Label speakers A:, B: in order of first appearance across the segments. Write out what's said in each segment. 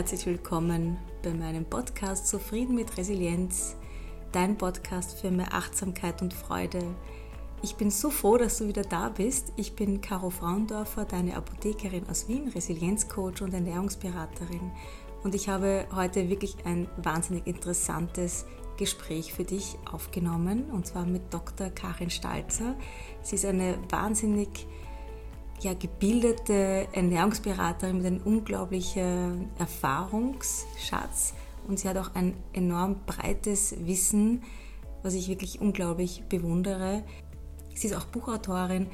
A: herzlich willkommen bei meinem Podcast Zufrieden mit Resilienz, dein Podcast für mehr Achtsamkeit und Freude. Ich bin so froh, dass du wieder da bist. Ich bin Caro Fraundorfer, deine Apothekerin aus Wien, Resilienzcoach und Ernährungsberaterin. Und ich habe heute wirklich ein wahnsinnig interessantes Gespräch für dich aufgenommen, und zwar mit Dr. Karin Stalzer. Sie ist eine wahnsinnig ja, gebildete Ernährungsberaterin mit einem unglaublichen Erfahrungsschatz und sie hat auch ein enorm breites Wissen, was ich wirklich unglaublich bewundere. Sie ist auch Buchautorin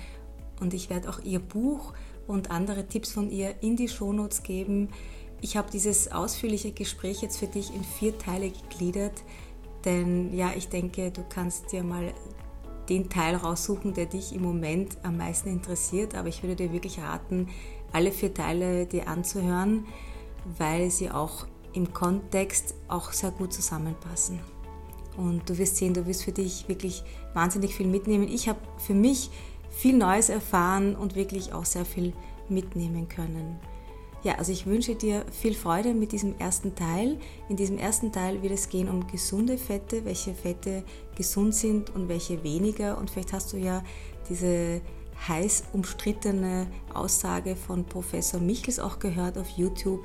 A: und ich werde auch ihr Buch und andere Tipps von ihr in die Shownotes geben. Ich habe dieses ausführliche Gespräch jetzt für dich in vier Teile gegliedert, denn ja, ich denke, du kannst dir mal den Teil raussuchen, der dich im Moment am meisten interessiert. Aber ich würde dir wirklich raten, alle vier Teile dir anzuhören, weil sie auch im Kontext auch sehr gut zusammenpassen. Und du wirst sehen, du wirst für dich wirklich wahnsinnig viel mitnehmen. Ich habe für mich viel Neues erfahren und wirklich auch sehr viel mitnehmen können. Ja, also ich wünsche dir viel Freude mit diesem ersten Teil. In diesem ersten Teil wird es gehen um gesunde Fette, welche Fette gesund sind und welche weniger. Und vielleicht hast du ja diese heiß umstrittene Aussage von Professor Michels auch gehört auf YouTube.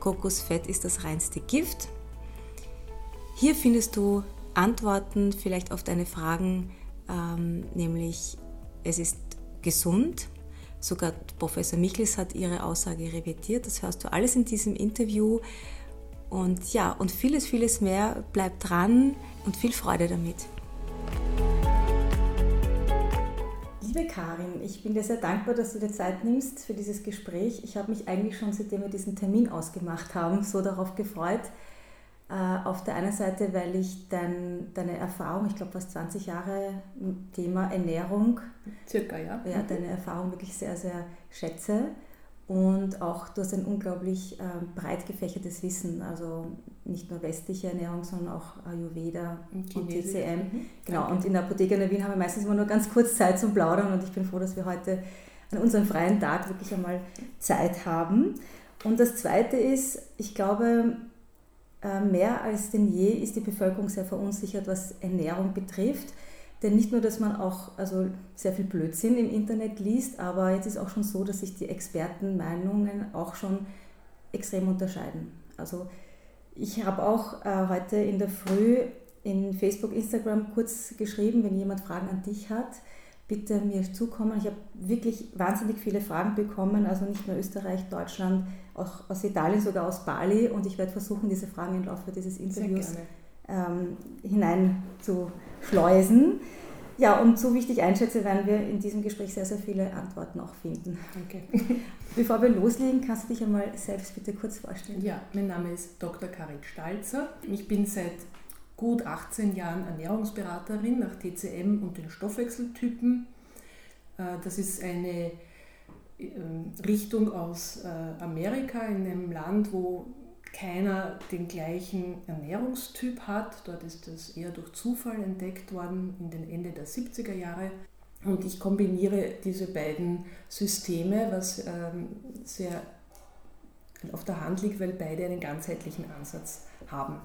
A: Kokosfett ist das reinste Gift. Hier findest du Antworten vielleicht auf deine Fragen, ähm, nämlich es ist gesund, Sogar Professor Michels hat ihre Aussage revidiert. Das hörst du alles in diesem Interview. Und ja, und vieles, vieles mehr. Bleib dran und viel Freude damit. Liebe Karin, ich bin dir sehr dankbar, dass du dir Zeit nimmst für dieses Gespräch. Ich habe mich eigentlich schon, seitdem wir diesen Termin ausgemacht haben, so darauf gefreut, auf der einen Seite, weil ich dein, deine Erfahrung, ich glaube fast 20 Jahre im Thema Ernährung,
B: circa ja,
A: ja mhm. deine Erfahrung wirklich sehr, sehr schätze. Und auch du hast ein unglaublich äh, breit gefächertes Wissen, also nicht nur westliche Ernährung, sondern auch Ayurveda und, und TCM. Mhm. Genau, Danke. und in der Apotheke in der Wien haben wir meistens immer nur ganz kurz Zeit zum Plaudern und ich bin froh, dass wir heute an unserem freien Tag wirklich einmal Zeit haben. Und das Zweite ist, ich glaube, äh, mehr als denn je ist die Bevölkerung sehr verunsichert, was Ernährung betrifft. Denn nicht nur, dass man auch also sehr viel Blödsinn im Internet liest, aber jetzt ist auch schon so, dass sich die Expertenmeinungen auch schon extrem unterscheiden. Also ich habe auch äh, heute in der Früh in Facebook, Instagram kurz geschrieben, wenn jemand Fragen an dich hat, bitte mir zukommen. Ich habe wirklich wahnsinnig viele Fragen bekommen, also nicht nur Österreich, Deutschland, auch aus Italien, sogar aus Bali. Und ich werde versuchen, diese Fragen im Laufe dieses Interviews ähm, hineinzuschleusen. Ja, und so wie ich dich einschätze, werden wir in diesem Gespräch sehr, sehr viele Antworten auch finden.
B: Okay.
A: Bevor wir loslegen, kannst du dich einmal selbst bitte kurz vorstellen?
B: Ja, mein Name ist Dr. Karin Stalzer. Ich bin seit gut 18 Jahren Ernährungsberaterin nach TCM und den Stoffwechseltypen. Äh, das ist eine ähm, Richtung aus äh, Amerika, in einem Land, wo keiner den gleichen Ernährungstyp hat. Dort ist das eher durch Zufall entdeckt worden in den Ende der 70er Jahre. Und ich kombiniere diese beiden Systeme, was ähm, sehr auf der Hand liegt, weil beide einen ganzheitlichen Ansatz haben.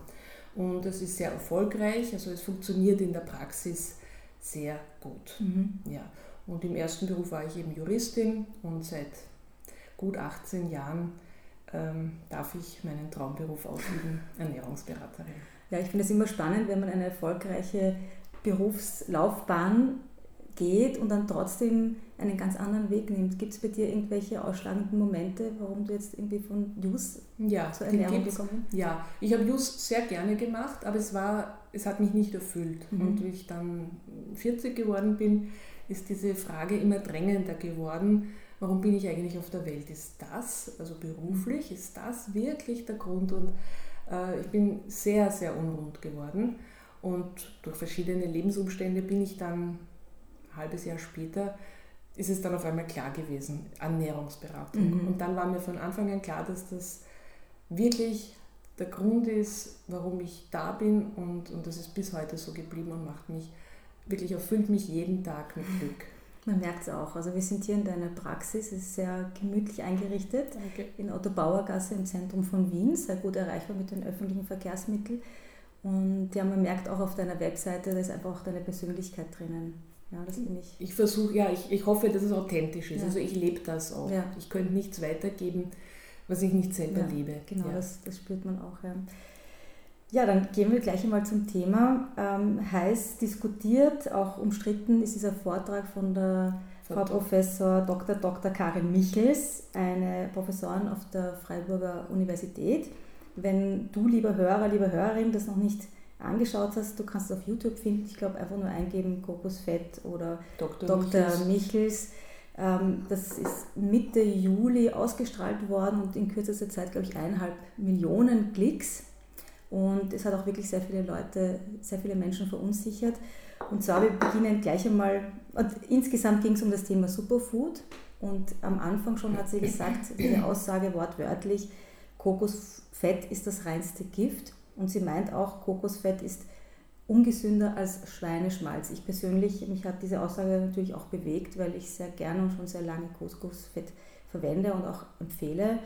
B: Und es ist sehr erfolgreich, also es funktioniert in der Praxis sehr gut. Mhm. Ja. Und im ersten Beruf war ich eben Juristin und seit gut 18 Jahren ähm, darf ich meinen Traumberuf ausüben, Ernährungsberaterin.
A: Ja, ich finde es immer spannend, wenn man eine erfolgreiche Berufslaufbahn geht und dann trotzdem einen ganz anderen Weg nimmt. Gibt es bei dir irgendwelche ausschlagenden Momente, warum du jetzt irgendwie von Jus
B: ja, zur Ernährung gekommen bist? Ja, ich habe Jus sehr gerne gemacht, aber es, war, es hat mich nicht erfüllt. Mhm. Und wie ich dann 40 geworden bin, ist diese Frage immer drängender geworden. Warum bin ich eigentlich auf der Welt? Ist das, also beruflich, ist das wirklich der Grund? Und äh, ich bin sehr, sehr unrund geworden. Und durch verschiedene Lebensumstände bin ich dann halbes Jahr später ist es dann auf einmal klar gewesen, Ernährungsberatung. Mhm. Und dann war mir von Anfang an klar, dass das wirklich der Grund ist, warum ich da bin und, und das ist bis heute so geblieben und macht mich, wirklich erfüllt mich jeden Tag mit Glück.
A: Man merkt es auch. Also wir sind hier in deiner Praxis, es ist sehr gemütlich eingerichtet. Danke. In Otto Bauer Gasse im Zentrum von Wien, sehr gut erreichbar mit den öffentlichen Verkehrsmitteln. Und ja, man merkt auch auf deiner Webseite, da ist einfach auch deine Persönlichkeit drinnen. Ja, das bin ich.
B: Ich versuche, ja, ich, ich hoffe, dass es authentisch ist. Ja. Also ich lebe das auch. Ja. Ich könnte nichts weitergeben, was ich nicht selber ja, lebe.
A: Genau, das, das spürt man auch. Ja. Ja, dann gehen wir gleich einmal zum Thema. Ähm, heiß diskutiert, auch umstritten ist dieser Vortrag von der Frau Professor Dr. Dr. Karin Michels, eine Professorin auf der Freiburger Universität. Wenn du, lieber Hörer, liebe Hörerin, das noch nicht angeschaut hast, du kannst es auf YouTube finden. Ich glaube, einfach nur eingeben Kokosfett oder Dr. Dr. Michels. Michels. Ähm, das ist Mitte Juli ausgestrahlt worden und in kürzester Zeit, glaube ich, eineinhalb Millionen Klicks. Und es hat auch wirklich sehr viele Leute, sehr viele Menschen verunsichert. Und zwar, wir beginnen gleich einmal, und insgesamt ging es um das Thema Superfood. Und am Anfang schon hat sie gesagt, diese Aussage wortwörtlich, Kokosfett ist das reinste Gift. Und sie meint auch, Kokosfett ist ungesünder als Schweineschmalz. Ich persönlich, mich hat diese Aussage natürlich auch bewegt, weil ich sehr gerne und schon sehr lange Kokosfett verwende und auch empfehle.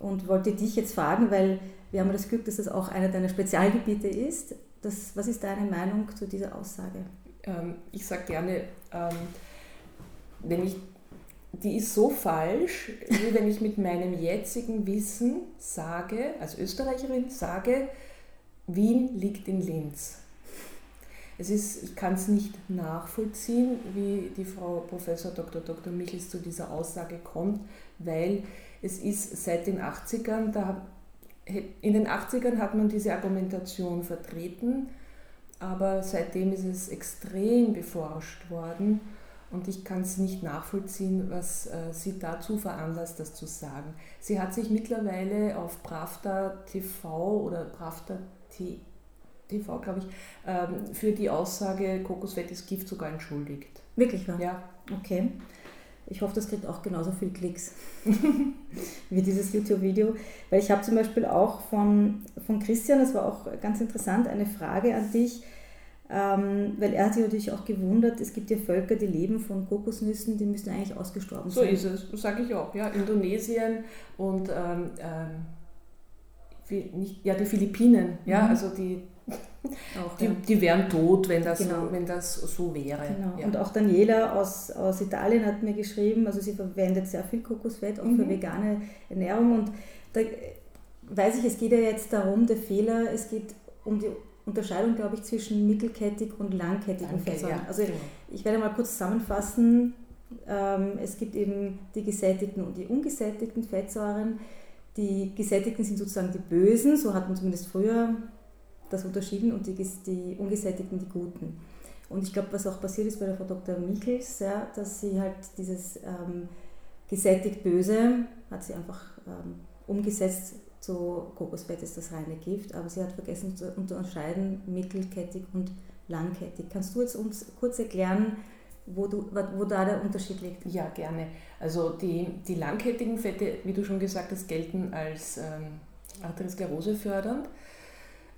A: Und wollte dich jetzt fragen, weil wir haben das Glück, dass das auch einer deiner Spezialgebiete ist. Das, was ist deine Meinung zu dieser Aussage?
B: Ähm, ich sage gerne, ähm, wenn ich, die ist so falsch, wie wenn ich mit meinem jetzigen Wissen sage, als Österreicherin sage, Wien liegt in Linz. Es ist, ich kann es nicht nachvollziehen, wie die Frau Professor Dr. Dr. Michels zu dieser Aussage kommt, weil es ist seit den 80ern, da in den 80ern hat man diese Argumentation vertreten, aber seitdem ist es extrem beforscht worden und ich kann es nicht nachvollziehen, was äh, sie dazu veranlasst, das zu sagen. Sie hat sich mittlerweile auf Pravda TV oder Pravda TV, glaube ich, ähm, für die Aussage Kokosfett ist Gift sogar entschuldigt.
A: Wirklich wahr?
B: Ja.
A: Okay. Ich hoffe, das kriegt auch genauso viel Klicks wie dieses YouTube-Video. Weil ich habe zum Beispiel auch von, von Christian, das war auch ganz interessant, eine Frage an dich, ähm, weil er hat sich natürlich auch gewundert, es gibt ja Völker, die leben von Kokosnüssen, die müssen eigentlich ausgestorben
B: so
A: sein.
B: So ist es, sage ich auch. Ja, Indonesien und ähm, ähm, nicht, ja, die Philippinen, ja, mhm. also die auch, die, ja. die wären tot, wenn das, genau. wenn das so wäre.
A: Genau. Ja. Und auch Daniela aus, aus Italien hat mir geschrieben, also sie verwendet sehr viel Kokosfett, auch mhm. für vegane Ernährung. Und da weiß ich, es geht ja jetzt darum, der Fehler, es geht um die Unterscheidung, glaube ich, zwischen mittelkettig und langkettigen Danke, Fettsäuren. Ja, also genau. ich werde mal kurz zusammenfassen. Ähm, es gibt eben die gesättigten und die ungesättigten Fettsäuren. Die gesättigten sind sozusagen die Bösen, so hat man zumindest früher das unterschieden und die, die ungesättigten die guten. Und ich glaube, was auch passiert ist bei der Frau Dr. Michels, ja, dass sie halt dieses ähm, gesättigt Böse hat sie einfach ähm, umgesetzt zu Kokosfett ist das reine Gift, aber sie hat vergessen zu unterscheiden mittelkettig und langkettig. Kannst du jetzt uns kurz erklären, wo, du, wo da der Unterschied liegt?
B: Ja, gerne. Also die, die langkettigen Fette, wie du schon gesagt hast, gelten als ähm, Arteriosklerose fördernd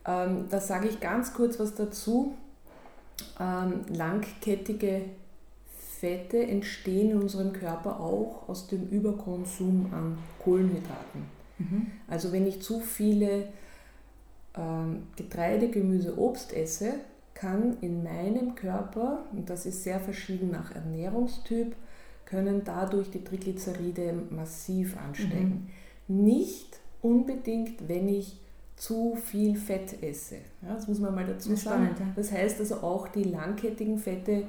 B: ähm, da sage ich ganz kurz was dazu. Ähm, langkettige Fette entstehen in unserem Körper auch aus dem Überkonsum an Kohlenhydraten. Mhm. Also wenn ich zu viele ähm, Getreide, Gemüse, Obst esse, kann in meinem Körper, und das ist sehr verschieden nach Ernährungstyp, können dadurch die Triglyceride massiv ansteigen. Mhm. Nicht unbedingt, wenn ich zu viel Fett esse. Ja, das muss man mal dazu sagen. Das heißt also auch die langkettigen Fette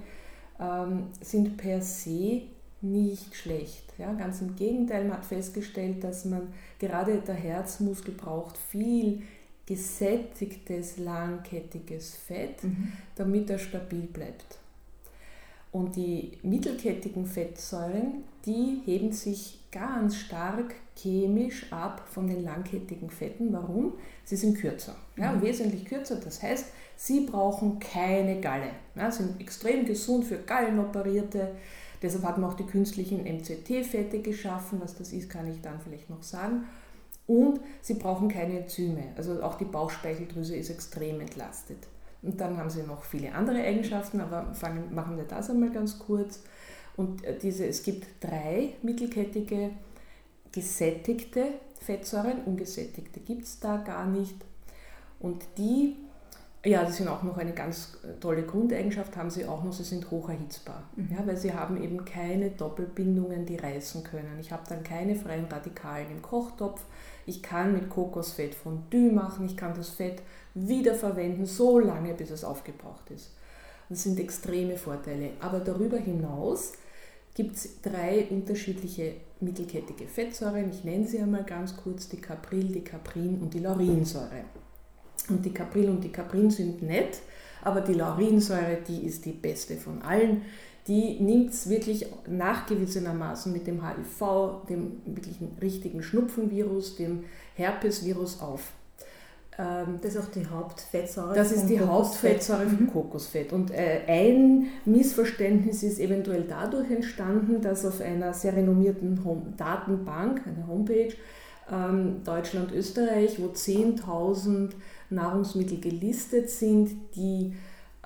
B: ähm, sind per se nicht schlecht. Ja, ganz im Gegenteil, man hat festgestellt, dass man gerade der Herzmuskel braucht viel gesättigtes, langkettiges Fett, mhm. damit er stabil bleibt. Und die mittelkettigen Fettsäuren, die heben sich ganz stark chemisch ab von den langkettigen Fetten. Warum? Sie sind kürzer, ja, mhm. wesentlich kürzer. Das heißt, sie brauchen keine Galle. Ja, sind extrem gesund für Gallenoperierte. Deshalb hat man auch die künstlichen MCT-Fette geschaffen. Was das ist, kann ich dann vielleicht noch sagen. Und sie brauchen keine Enzyme. Also auch die Bauchspeicheldrüse ist extrem entlastet. Und dann haben sie noch viele andere Eigenschaften, aber fangen, machen wir das einmal ganz kurz. Und äh, diese, es gibt drei mittelkettige gesättigte Fettsäuren, ungesättigte gibt es da gar nicht. Und die, ja, das sind auch noch eine ganz tolle Grundeigenschaft, haben sie auch noch, sie sind hocherhitzbar. Mhm. Ja, weil sie haben eben keine Doppelbindungen, die reißen können. Ich habe dann keine freien Radikalen im Kochtopf. Ich kann mit Kokosfett Fondue machen, ich kann das Fett wiederverwenden, so lange, bis es aufgebraucht ist. Das sind extreme Vorteile. Aber darüber hinaus gibt es drei unterschiedliche mittelkettige Fettsäuren. Ich nenne sie einmal ganz kurz, die Capril, die Caprin und die Laurinsäure. Und die Capril und die Caprin sind nett, aber die Laurinsäure, die ist die beste von allen. Die nimmt es wirklich nachgewiesenermaßen mit dem HIV, dem wirklichen richtigen Schnupfenvirus, dem Herpesvirus auf.
A: Ähm, das ist auch die Hauptfettsäure.
B: Das ist die. Hauptfettsäure vom mhm. Kokosfett. Und äh, ein Missverständnis ist eventuell dadurch entstanden, dass auf einer sehr renommierten Home Datenbank, einer Homepage, Deutschland, Österreich, wo 10.000 Nahrungsmittel gelistet sind, die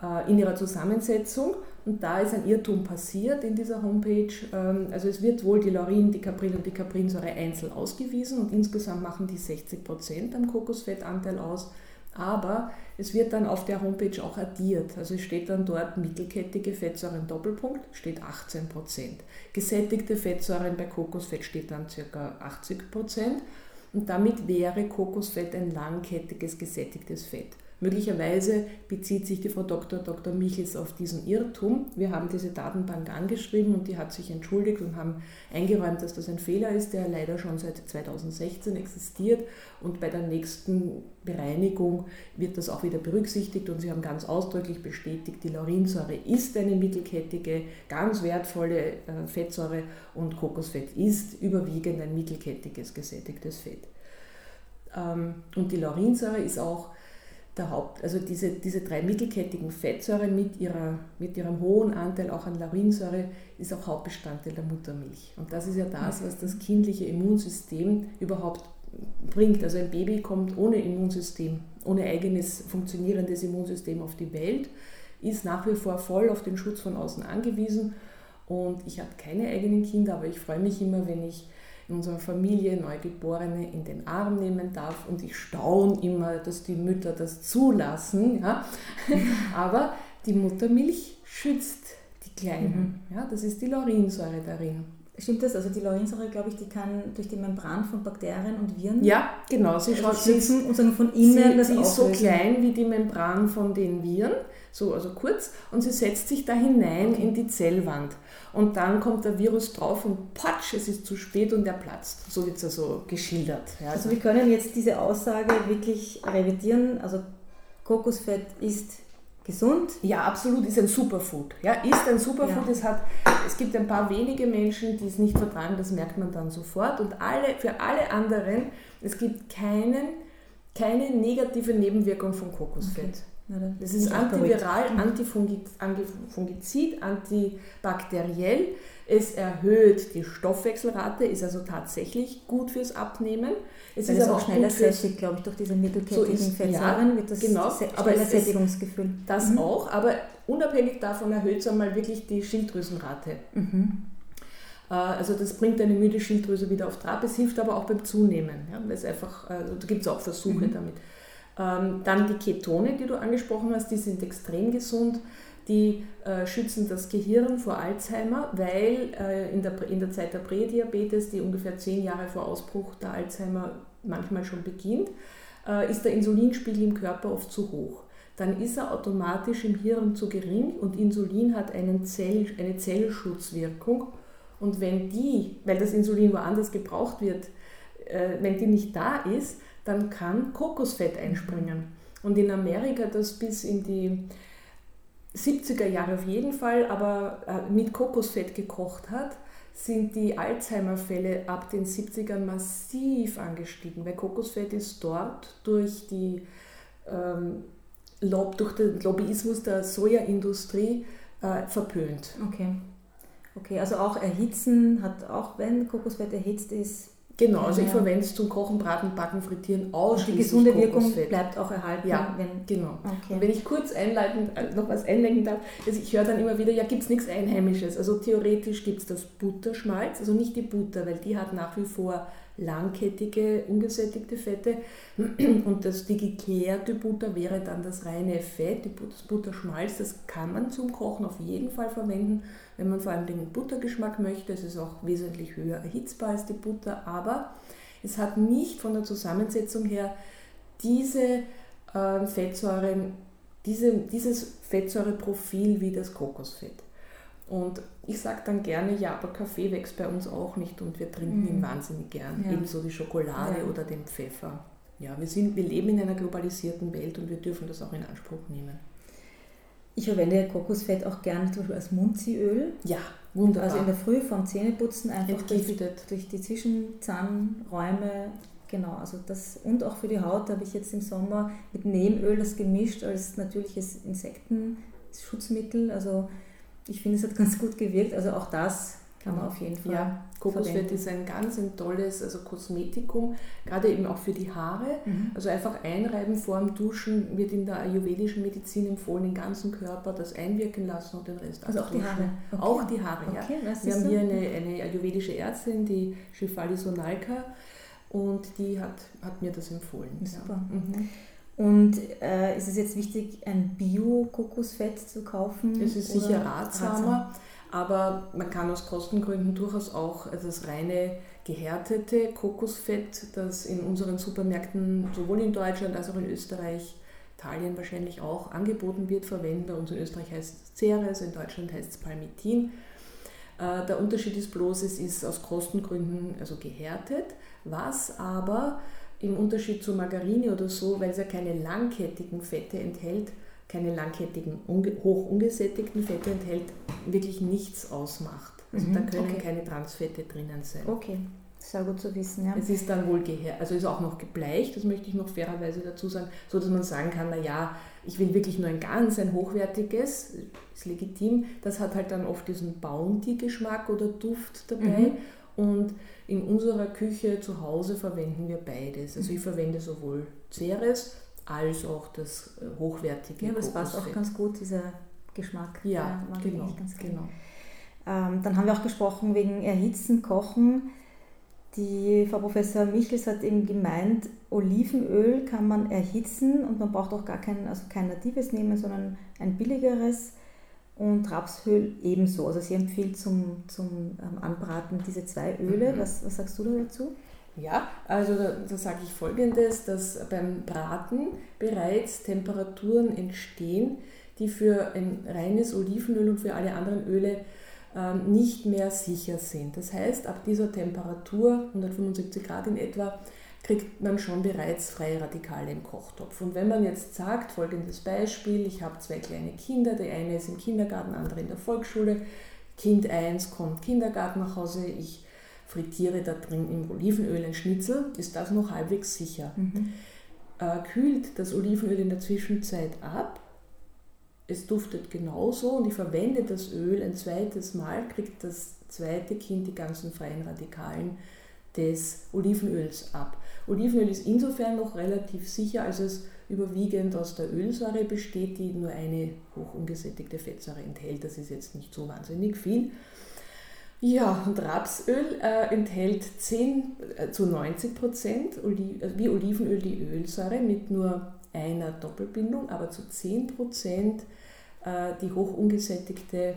B: äh, in ihrer Zusammensetzung und da ist ein Irrtum passiert in dieser Homepage. Ähm, also es wird wohl die Laurin, die Capril und die Caprinsäure einzeln ausgewiesen und insgesamt machen die 60 Prozent am Kokosfettanteil aus. Aber es wird dann auf der Homepage auch addiert. Also steht dann dort mittelkettige Fettsäuren Doppelpunkt, steht 18 Prozent. Gesättigte Fettsäuren bei Kokosfett steht dann ca. 80 Prozent. Und damit wäre Kokosfett ein langkettiges gesättigtes Fett. Möglicherweise bezieht sich die Frau Dr. Dr. Michels auf diesen Irrtum. Wir haben diese Datenbank angeschrieben und die hat sich entschuldigt und haben eingeräumt, dass das ein Fehler ist, der leider schon seit 2016 existiert. Und bei der nächsten Bereinigung wird das auch wieder berücksichtigt und sie haben ganz ausdrücklich bestätigt, die Laurinsäure ist eine mittelkettige, ganz wertvolle äh, Fettsäure und Kokosfett ist überwiegend ein mittelkettiges gesättigtes Fett. Ähm, und die Laurinsäure ist auch der Haupt, also diese, diese drei mittelkettigen Fettsäuren mit, ihrer, mit ihrem hohen Anteil auch an Laurinsäure ist auch Hauptbestandteil der Muttermilch. Und das ist ja das, was das kindliche Immunsystem überhaupt bringt. Also ein Baby kommt ohne Immunsystem, ohne eigenes funktionierendes Immunsystem auf die Welt, ist nach wie vor voll auf den Schutz von außen angewiesen. Und ich habe keine eigenen Kinder, aber ich freue mich immer, wenn ich in unserer Familie Neugeborene in den Arm nehmen darf und ich staune immer, dass die Mütter das zulassen. Ja? Aber die Muttermilch schützt die Kleinen. Mhm. Ja? Das ist die Laurinsäure darin.
A: Stimmt das? Also die Laurinsäure, glaube ich, die kann durch die Membran von Bakterien und Viren.
B: Ja, genau.
A: Sie schaut schützen und sagen von innen
B: sie das ist auslösen. so klein wie die Membran von den Viren, so also kurz, und sie setzt sich da hinein in die Zellwand. Und dann kommt der Virus drauf und patsch, es ist zu spät und er platzt. So wird es also geschildert.
A: Ja. Also wir können jetzt diese Aussage wirklich revidieren. Also Kokosfett ist gesund?
B: Ja, absolut, ist ein Superfood. Ja, ist ein Superfood. Ja. Es, hat, es gibt ein paar wenige Menschen, die es nicht vertragen, das merkt man dann sofort. Und alle, für alle anderen, es gibt keinen, keine negative Nebenwirkung von Kokosfett. Okay. Das ist antiviral, antifungizid, antibakteriell. Es erhöht die Stoffwechselrate, ist also tatsächlich gut fürs Abnehmen.
A: Es Weil ist aber auch schneller sättigt, glaube ich, durch diese mittelkettigen so Fettsäuren ja, wird das
B: genau, aber
A: Sättigungsgefühl.
B: Das mhm. auch, aber unabhängig davon erhöht es einmal wirklich die Schilddrüsenrate. Mhm. Äh, also das bringt eine müde Schilddrüse wieder auf Trab. Es hilft aber auch beim Zunehmen. Ja, weil es einfach, also da gibt es auch Versuche mhm. damit. Ähm, dann die Ketone, die du angesprochen hast, die sind extrem gesund. Die äh, schützen das Gehirn vor Alzheimer, weil äh, in, der, in der Zeit der Prädiabetes, die ungefähr zehn Jahre vor Ausbruch der Alzheimer manchmal schon beginnt, äh, ist der Insulinspiegel im Körper oft zu hoch. Dann ist er automatisch im Hirn zu gering und Insulin hat Zell, eine Zellschutzwirkung. Und wenn die, weil das Insulin woanders gebraucht wird, wenn die nicht da ist, dann kann Kokosfett einspringen. Und in Amerika das bis in die 70er Jahre auf jeden Fall, aber äh, mit Kokosfett gekocht hat, sind die Alzheimer-Fälle ab den 70ern massiv angestiegen, weil Kokosfett ist dort durch, die, ähm, Lob, durch den Lobbyismus der Sojaindustrie äh, verpönt.
A: Okay. Okay, also auch erhitzen hat auch, wenn Kokosfett erhitzt ist,
B: Genau, also ich verwende es zum Kochen, Braten, Backen, Frittieren ausschließlich
A: Die gesunde Wirkung bleibt auch erhalten.
B: Ja, wenn, genau. Okay. Und wenn ich kurz einleitend äh, noch was einlenken darf, also ich höre dann immer wieder, ja, gibt es nichts Einheimisches. Also theoretisch gibt es das Butterschmalz, also nicht die Butter, weil die hat nach wie vor langkettige, ungesättigte Fette. Und das, die geklärte Butter wäre dann das reine Fett, das Butterschmalz. Das kann man zum Kochen auf jeden Fall verwenden, wenn man vor allem den Buttergeschmack möchte. Es ist auch wesentlich höher erhitzbar als die Butter, aber es hat nicht von der Zusammensetzung her diese äh, Fettsäuren, diese, dieses Fettsäureprofil wie das Kokosfett. Und ich sage dann gerne, ja, aber Kaffee wächst bei uns auch nicht und wir trinken mhm. ihn wahnsinnig gern. Ja. Ebenso die Schokolade ja. oder den Pfeffer. Ja, wir, sind, wir leben in einer globalisierten Welt und wir dürfen das auch in Anspruch nehmen.
A: Ich verwende Kokosfett auch gerne zum Beispiel als Munziöl.
B: Ja, wunderbar.
A: Also in der Früh vom Zähneputzen einfach durch, durch, die Zwischenzahnräume. Genau, also das und auch für die Haut habe ich jetzt im Sommer mit Neemöl das gemischt als natürliches Insektenschutzmittel. Also ich finde, es hat ganz gut gewirkt. Also auch das kann man auf jeden Fall.
B: Ja, Kokosfett ist ein ganz ein tolles also Kosmetikum, gerade eben auch für die Haare. Mhm. Also einfach einreiben vor dem Duschen wird in der ayurvedischen Medizin empfohlen, den ganzen Körper das einwirken lassen und den Rest
A: Also auch die Haare?
B: Okay. Auch die Haare, okay, ja. Wir haben so? hier eine, eine ayurvedische Ärztin, die Shifali Sonalka, und die hat, hat mir das empfohlen.
A: Super. Ja. Mhm. Und äh, ist es jetzt wichtig, ein Bio-Kokosfett zu kaufen?
B: Es ist sicher ratsamer, aber man kann aus Kostengründen durchaus auch das reine gehärtete Kokosfett, das in unseren Supermärkten sowohl in Deutschland als auch in Österreich, Italien wahrscheinlich auch angeboten wird, verwenden. Bei uns in Österreich heißt es Ceres, in Deutschland heißt es Palmitin. Äh, der Unterschied ist bloß, es ist aus Kostengründen also gehärtet, was aber im Unterschied zu Margarine oder so, weil es ja keine langkettigen Fette enthält, keine langkettigen, hoch ungesättigten Fette enthält, wirklich nichts ausmacht. Also mhm, da können okay. keine Transfette drinnen sein.
A: Okay, sehr gut zu wissen. Ja.
B: Es ist dann wohl gehär, also ist auch noch gebleicht, das möchte ich noch fairerweise dazu sagen, so dass man sagen kann, naja, ich will wirklich nur ein ganz, ein hochwertiges, ist legitim. Das hat halt dann oft diesen Bounty-Geschmack oder Duft dabei. Mhm. Und in unserer Küche zu Hause verwenden wir beides. Also ich verwende sowohl Ceres als auch das äh, hochwertige.
A: Ja, aber es passt auch ganz gut, dieser Geschmack.
B: Ja, ja genau. genau.
A: Ähm, dann haben wir auch gesprochen wegen Erhitzen, Kochen. Die Frau Professor Michels hat eben gemeint, Olivenöl kann man erhitzen und man braucht auch gar kein, also kein natives nehmen, sondern ein billigeres und Rapsöl ebenso. Also sie empfiehlt zum, zum ähm, Anbraten diese zwei Öle. Mhm. Was, was sagst du da dazu?
B: Ja, also da, da sage ich folgendes, dass beim Braten bereits Temperaturen entstehen, die für ein reines Olivenöl und für alle anderen Öle ähm, nicht mehr sicher sind. Das heißt, ab dieser Temperatur, 175 Grad in etwa, kriegt man schon bereits freie Radikale im Kochtopf. Und wenn man jetzt sagt, folgendes Beispiel, ich habe zwei kleine Kinder, der eine ist im Kindergarten, der andere in der Volksschule, Kind 1 kommt Kindergarten nach Hause, ich frittiere da drin im Olivenöl ein Schnitzel, ist das noch halbwegs sicher. Mhm. Äh, kühlt das Olivenöl in der Zwischenzeit ab, es duftet genauso und ich verwende das Öl ein zweites Mal, kriegt das zweite Kind die ganzen freien Radikalen des Olivenöls ab. Olivenöl ist insofern noch relativ sicher, als es überwiegend aus der Ölsäure besteht, die nur eine hoch ungesättigte Fettsäure enthält. Das ist jetzt nicht so wahnsinnig viel. Ja, und Rapsöl äh, enthält 10 äh, zu 90 Prozent, Oli äh, wie Olivenöl, die Ölsäure mit nur einer Doppelbindung, aber zu 10 Prozent äh, die hoch ungesättigte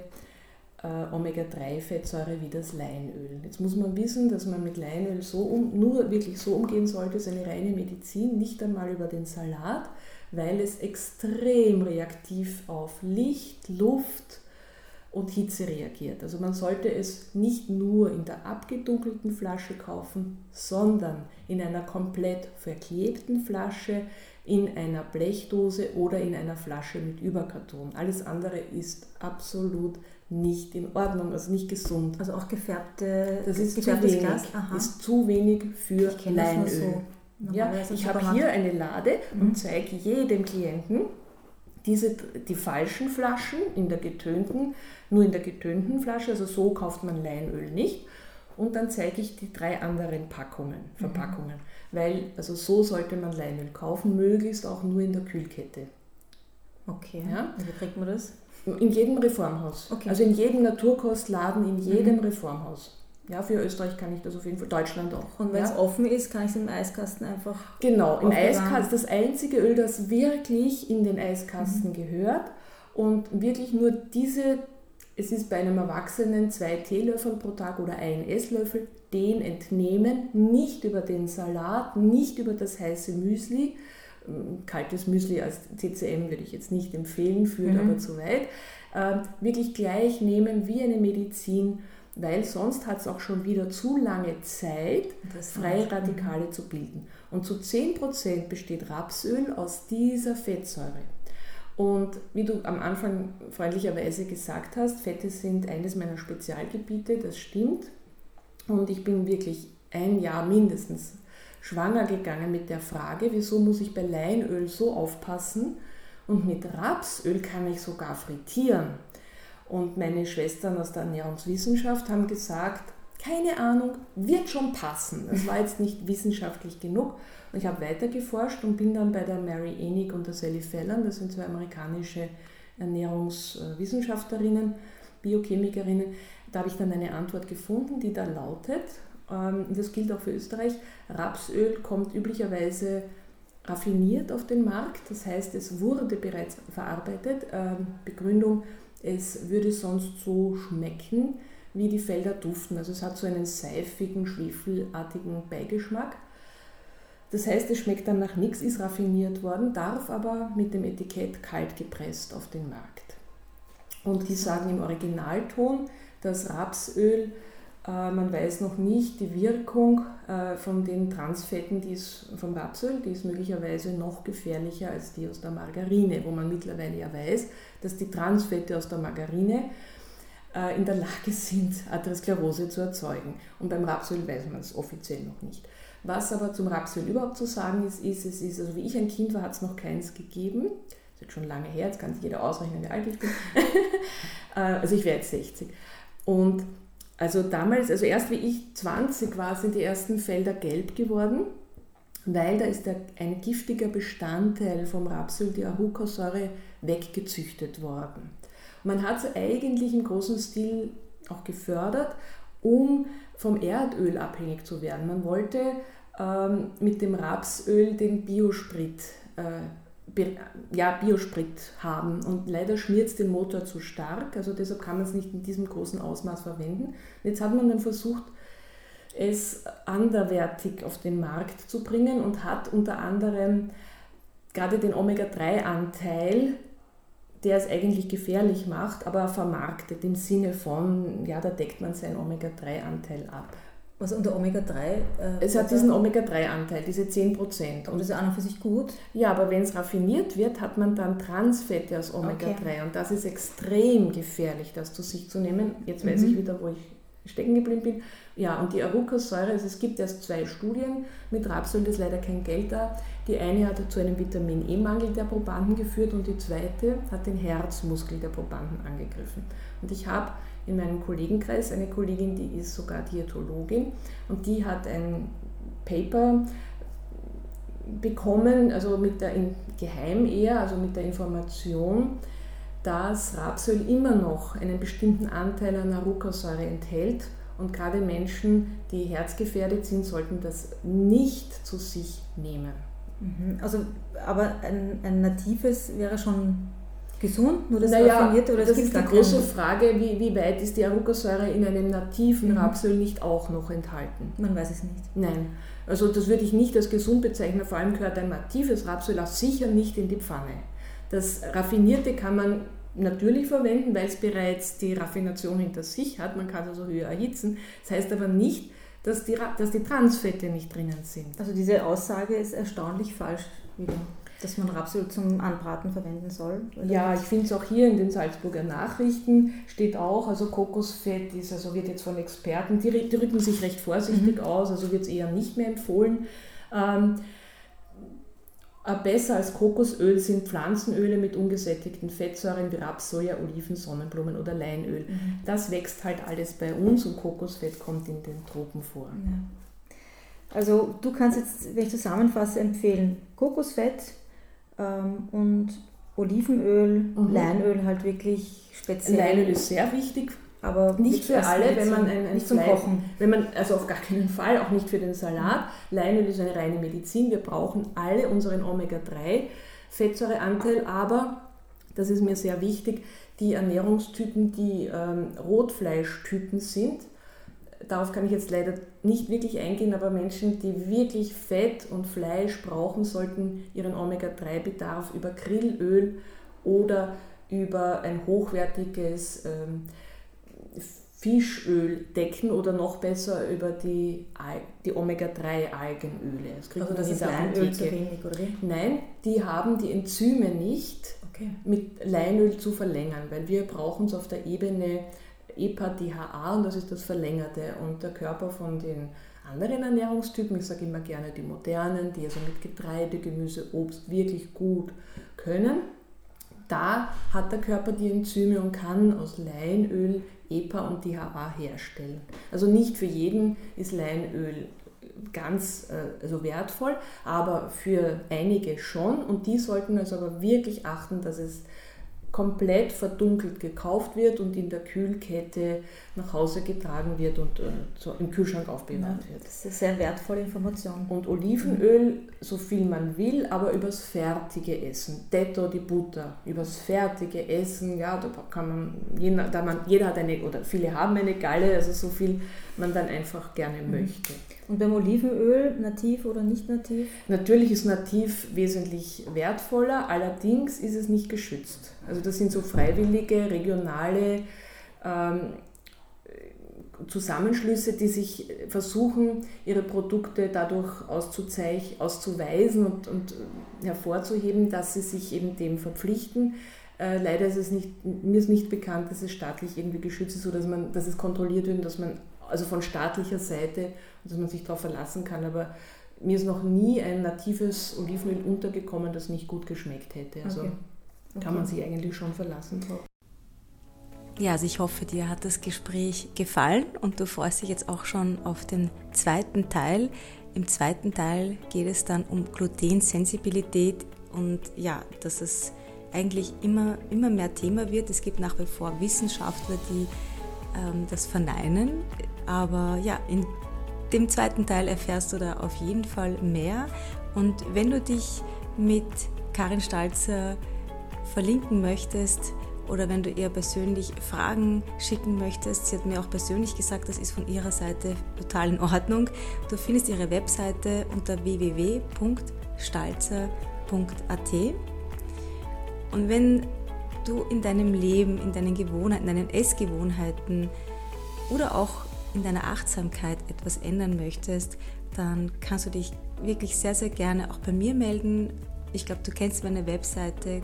B: äh, Omega-3-Fettsäure wie das Leinöl. Jetzt muss man wissen, dass man mit Leinöl so um, nur wirklich so umgehen sollte, ist eine reine Medizin, nicht einmal über den Salat, weil es extrem reaktiv auf Licht, Luft und Hitze reagiert. Also man sollte es nicht nur in der abgedunkelten Flasche kaufen, sondern in einer komplett verklebten Flasche, in einer Blechdose oder in einer Flasche mit Überkarton. Alles andere ist absolut nicht in Ordnung, also nicht gesund.
A: Also auch gefärbte
B: Das ist zu wenig, ist zu wenig für Leinöl. So. Ja, ich habe hier eine Lade mhm. und zeige jedem Klienten diese, die falschen Flaschen in der getönten, nur in der getönten Flasche, also so kauft man Leinöl nicht. und dann zeige ich die drei anderen Packungen, Verpackungen. Mhm. Weil, also so sollte man Leinöl kaufen, möglichst auch nur in der Kühlkette.
A: Okay. Ja? Wie kriegt man das?
B: In jedem Reformhaus. Okay. Also in jedem Naturkostladen, in jedem mhm. Reformhaus. Ja, für Österreich kann ich das auf jeden Fall, Deutschland auch.
A: Und wenn
B: ja.
A: es offen ist, kann ich es im Eiskasten einfach.
B: Genau, im Eiskasten, das einzige Öl, das wirklich in den Eiskasten mhm. gehört und wirklich nur diese, es ist bei einem Erwachsenen zwei Teelöffel pro Tag oder ein Esslöffel, den entnehmen, nicht über den Salat, nicht über das heiße Müsli. Kaltes Müsli als TCM würde ich jetzt nicht empfehlen, führt mhm. aber zu weit. Ähm, wirklich gleich nehmen wie eine Medizin weil sonst hat es auch schon wieder zu lange Zeit, freie Radikale mhm. zu bilden. Und zu 10% besteht Rapsöl aus dieser Fettsäure. Und wie du am Anfang freundlicherweise gesagt hast, Fette sind eines meiner Spezialgebiete, das stimmt. Und ich bin wirklich ein Jahr mindestens schwanger gegangen mit der Frage, wieso muss ich bei Leinöl so aufpassen und mit Rapsöl kann ich sogar frittieren. Und meine Schwestern aus der Ernährungswissenschaft haben gesagt, keine Ahnung, wird schon passen. Das war jetzt nicht wissenschaftlich genug. Und ich habe weiter geforscht und bin dann bei der Mary Enig und der Sally Fallon, das sind zwei amerikanische Ernährungswissenschaftlerinnen, Biochemikerinnen, da habe ich dann eine Antwort gefunden, die da lautet, das gilt auch für Österreich, Rapsöl kommt üblicherweise raffiniert auf den Markt, das heißt, es wurde bereits verarbeitet. Ähm, Begründung, es würde sonst so schmecken, wie die Felder duften. Also es hat so einen seifigen, schwefelartigen Beigeschmack. Das heißt, es schmeckt dann nach nichts, ist raffiniert worden, darf aber mit dem Etikett kalt gepresst auf den Markt. Und die sagen im Originalton, dass Rapsöl man weiß noch nicht die Wirkung äh, von den Transfetten die ist vom Rapsöl, die ist möglicherweise noch gefährlicher als die aus der Margarine, wo man mittlerweile ja weiß, dass die Transfette aus der Margarine äh, in der Lage sind, Atherosklerose zu erzeugen. Und beim Rapsöl weiß man es offiziell noch nicht. Was aber zum Rapsöl überhaupt zu sagen ist, ist, es ist, also wie ich ein Kind war, hat es noch keins gegeben. Das ist jetzt schon lange her, jetzt kann sich jeder ausrechnen, wie alt ich bin. also ich wäre jetzt 60. Und also damals, also erst wie ich 20 war, sind die ersten Felder gelb geworden, weil da ist der, ein giftiger Bestandteil vom Rapsöl, die Ahucosäure, weggezüchtet worden. Man hat es eigentlich im großen Stil auch gefördert, um vom Erdöl abhängig zu werden. Man wollte ähm, mit dem Rapsöl den Biosprit äh, ja, Biosprit haben. Und leider schmiert es den Motor zu stark, also deshalb kann man es nicht in diesem großen Ausmaß verwenden. Und jetzt hat man dann versucht, es anderwertig auf den Markt zu bringen und hat unter anderem gerade den Omega-3-Anteil, der es eigentlich gefährlich macht, aber vermarktet im Sinne von, ja, da deckt man seinen Omega-3-Anteil ab.
A: Was unter Omega-3? Äh,
B: es hat diesen Omega-3-Anteil, diese 10%.
A: Und das ist an und für sich gut?
B: Ja, aber wenn es raffiniert wird, hat man dann Transfette aus Omega-3. Okay. Und das ist extrem gefährlich, das zu sich zu nehmen. Jetzt weiß mhm. ich wieder, wo ich stecken geblieben bin. Ja, und die Arucasäure, also es gibt erst zwei Studien mit Rapsöl, das ist leider kein Geld da. Die eine hat zu einem Vitamin E-Mangel der Probanden geführt und die zweite hat den Herzmuskel der Probanden angegriffen. Und ich habe in meinem Kollegenkreis eine Kollegin, die ist sogar Diätologin und die hat ein Paper bekommen, also mit der in geheim eher, also mit der Information, dass Rapsöl immer noch einen bestimmten Anteil an Arucasäure enthält und gerade Menschen, die herzgefährdet sind, sollten das nicht zu sich nehmen.
A: Mhm. Also, aber ein, ein natives wäre schon gesund,
B: nur das naja, raffinierte oder das ist die große Frage, wie, wie weit ist die Arucasäure in einem nativen mhm. Rapsöl nicht auch noch enthalten?
A: Man weiß es nicht.
B: Nein, also das würde ich nicht als gesund bezeichnen, vor allem gehört ein natives Rapsöl auch sicher nicht in die Pfanne. Das raffinierte kann man natürlich verwenden, weil es bereits die Raffination hinter sich hat, man kann es also höher erhitzen. Das heißt aber nicht, dass die, dass die Transfette nicht drinnen sind.
A: Also diese Aussage ist erstaunlich falsch wieder dass man Rapsöl zum Anbraten verwenden soll?
B: Ja, ich finde es auch hier in den Salzburger Nachrichten steht auch, also Kokosfett ist, also wird jetzt von Experten, die, die rücken sich recht vorsichtig mhm. aus, also wird es eher nicht mehr empfohlen. Ähm, Äh, besser als Kokosöl sind Pflanzenöle mit ungesättigten Fettsäuren wie Raps, Soja, Oliven, Sonnenblumen oder Leinöl. Mhm. Das wächst halt alles bei uns und Kokosfett kommt in den Tropen vor.
A: Ja. Also du kannst jetzt, wenn ich zusammenfasse, empfehlen Kokosfett ähm, und Olivenöl, mhm. Leinöl halt wirklich speziell.
B: Leinöl ist sehr wichtig, aber nicht für alle, wenn man ein, ein
A: nicht zum Kochen.
B: Wenn man, also auf gar keinen Fall, auch nicht für den Salat. Leinöl ist eine reine Medizin. Wir brauchen alle unseren Omega-3-Fettsäureanteil, aber, das ist mir sehr wichtig, die Ernährungstypen, die ähm, Rotfleischtypen sind, darauf kann ich jetzt leider nicht wirklich eingehen, aber Menschen, die wirklich Fett und Fleisch brauchen, sollten ihren Omega-3-Bedarf über Grillöl oder über ein hochwertiges ähm, Fischöl decken oder noch besser über die, die Omega-3-Algenöle.
A: Das kriegt also das ist Leinöl zu wenig, oder wie?
B: Nein, die haben die Enzyme nicht okay. mit Leinöl zu verlängern, weil wir brauchen es auf der Ebene EPA-DHA und das ist das Verlängerte. Und der Körper von den anderen Ernährungstypen, ich sage immer gerne die modernen, die also mit Getreide, Gemüse, Obst wirklich gut können, da hat der Körper die Enzyme und kann aus Leinöl EPA und DHA herstellen. Also nicht für jeden ist Leinöl ganz äh, also wertvoll, aber für einige schon und die sollten also aber wirklich achten, dass es komplett verdunkelt gekauft wird und in der Kühlkette nach Hause getragen wird und äh, so im Kühlschrank aufbewahrt ja, wird.
A: Das ist eine sehr wertvolle Information.
B: Und Olivenöl, so viel man will, aber übers fertige Essen. Detto die Butter, übers fertige Essen, ja, da kann man, jeder, da man, jeder hat eine, oder viele haben eine Galle, also so viel man dann einfach gerne mhm. möchte.
A: Und beim Olivenöl, nativ oder nicht nativ?
B: Natürlich ist nativ wesentlich wertvoller, allerdings ist es nicht geschützt. Also das sind so freiwillige, regionale ähm, Zusammenschlüsse, die sich versuchen, ihre Produkte dadurch auszuweisen und, und hervorzuheben, dass sie sich eben dem verpflichten. Äh, leider ist es nicht, mir ist nicht bekannt, dass es staatlich irgendwie geschützt ist oder dass, man, dass es kontrolliert wird dass man also von staatlicher Seite, dass man sich darauf verlassen kann. Aber mir ist noch nie ein natives Olivenöl untergekommen, das nicht gut geschmeckt hätte. Also okay. Okay. kann man sich eigentlich schon verlassen drauf.
A: Ja, also ich hoffe, dir hat das Gespräch gefallen und du freust dich jetzt auch schon auf den zweiten Teil. Im zweiten Teil geht es dann um Glutensensibilität und ja, dass es eigentlich immer, immer mehr Thema wird. Es gibt nach wie vor Wissenschaftler, die ähm, das verneinen. Aber ja, in dem zweiten Teil erfährst du da auf jeden Fall mehr. Und wenn du dich mit Karin Stalzer verlinken möchtest oder wenn du ihr persönlich Fragen schicken möchtest, sie hat mir auch persönlich gesagt, das ist von ihrer Seite total in Ordnung. Du findest ihre Webseite unter www.stalzer.at. Und wenn du in deinem Leben, in deinen Gewohnheiten, in deinen Essgewohnheiten oder auch in deiner Achtsamkeit etwas ändern möchtest, dann kannst du dich wirklich sehr, sehr gerne auch bei mir melden. Ich glaube, du kennst meine Webseite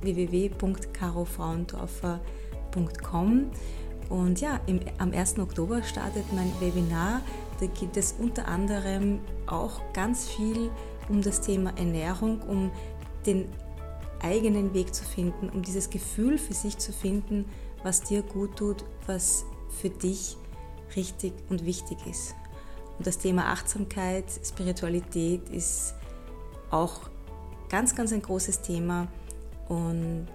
A: www.carofrauendorfer.com und ja, im, am 1. Oktober startet mein Webinar. Da geht es unter anderem auch ganz viel um das Thema Ernährung, um den eigenen Weg zu finden, um dieses Gefühl für sich zu finden, was dir gut tut, was für dich richtig und wichtig ist. Und das Thema Achtsamkeit, Spiritualität ist auch ganz, ganz ein großes Thema. Und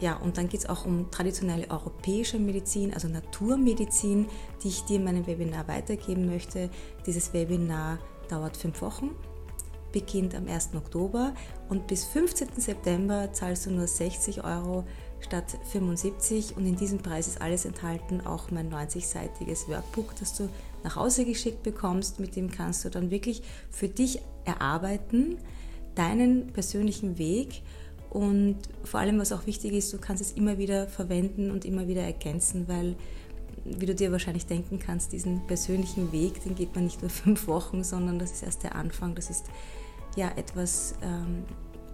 A: ja, und dann geht es auch um traditionelle europäische Medizin, also Naturmedizin, die ich dir in meinem Webinar weitergeben möchte. Dieses Webinar dauert fünf Wochen beginnt am 1. Oktober und bis 15. September zahlst du nur 60 Euro statt 75 und in diesem Preis ist alles enthalten, auch mein 90-seitiges Workbook, das du nach Hause geschickt bekommst. Mit dem kannst du dann wirklich für dich erarbeiten, deinen persönlichen Weg und vor allem, was auch wichtig ist, du kannst es immer wieder verwenden und immer wieder ergänzen, weil wie du dir wahrscheinlich denken kannst, diesen persönlichen Weg, den geht man nicht nur fünf Wochen, sondern das ist erst der Anfang. Das ist ja etwas, ähm,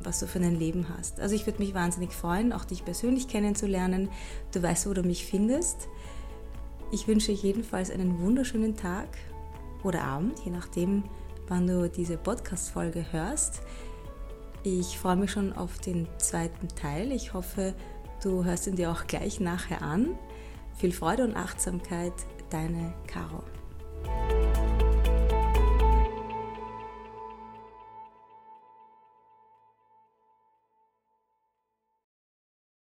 A: was du für dein Leben hast. Also ich würde mich wahnsinnig freuen, auch dich persönlich kennenzulernen. Du weißt, wo du mich findest. Ich wünsche jedenfalls einen wunderschönen Tag oder Abend, je nachdem, wann du diese Podcast-Folge hörst. Ich freue mich schon auf den zweiten Teil. Ich hoffe, du hörst ihn dir auch gleich nachher an. Viel Freude und Achtsamkeit, deine Caro.